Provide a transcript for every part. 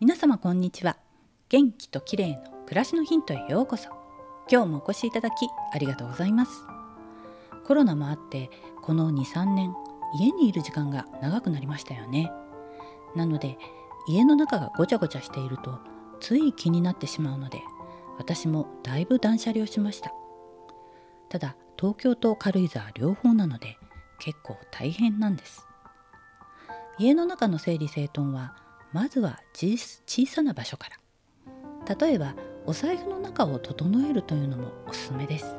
皆様こんにちは。元気と綺麗の暮らしのヒントへようこそ。今日もお越しいただきありがとうございます。コロナもあってこの2-3年家にいる時間が長くなりましたよね。なので家の中がごちゃごちゃしているとつい気になってしまうので私もだいぶ断捨離をしました。ただ東京と軽井沢両方なので結構大変なんです。家の中の整理整頓はまずは小さな場所から。例えばお財布の中を整えるというのもおすすめです。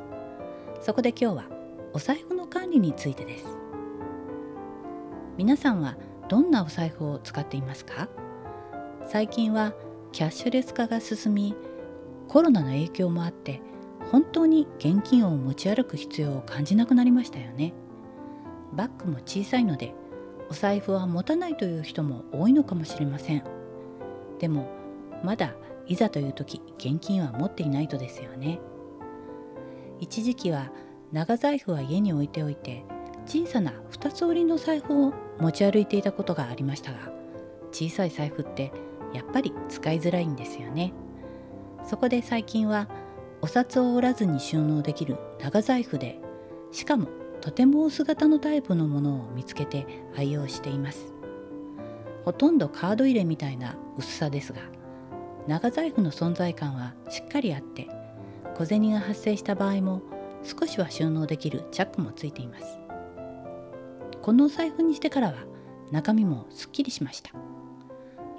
そこで今日はお財布の管理についてです。皆さんはどんなお財布を使っていますか？最近はキャッシュレス化が進みコロナの影響もあって本当に現金を持ち歩く必要を感じなくなりましたよね。バッグも小さいのでお財布は持たないという人も多いのかもしれません。でもまだいざという時現金は持っていないとですよね。一時期は長財布は家に置いておいて小さな2つ折りの財布を持ち歩いていたことがありましたが小さい財布ってやっぱり使いづらいんですよね。そこで最近はお札を折らずに収納できる長財布でしかもとても薄型のタイプのものを見つけて愛用しています。ほとんどカード入れみたいな薄さですが長財布の存在感はしっかりあって小銭が発生した場合も少しは収納できるチャックもついています。このお財布にしてからは中身もすっきりしました。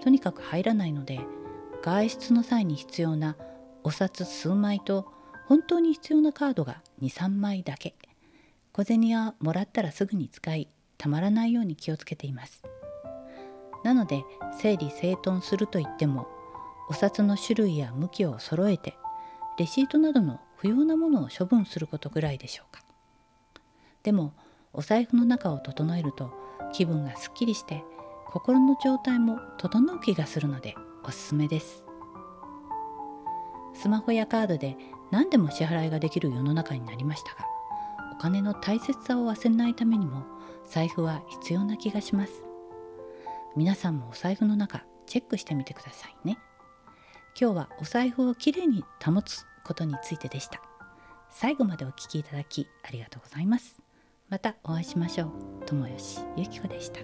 とにかく入らないので外出の際に必要なお札数枚と本当に必要なカードが23枚だけ。小銭はもらったらすぐに使いたまらないように気をつけています。なので整理整頓するといってもお札の種類や向きを揃えてレシートなどの不要なものを処分することぐらいでしょうか。でもお財布の中を整えると気分がすっきりして心の状態も整う気がするのでおすすめです。スマホやカードで何でも支払いができる世の中になりましたが金の大切さを忘れないためにも財布は必要な気がします。皆さんもお財布の中チェックしてみてくださいね。今日はお財布をきれいに保つことについてでした。最後までお聴きいただきありがとうございます。またお会いしましょう。友吉ゆきこでした。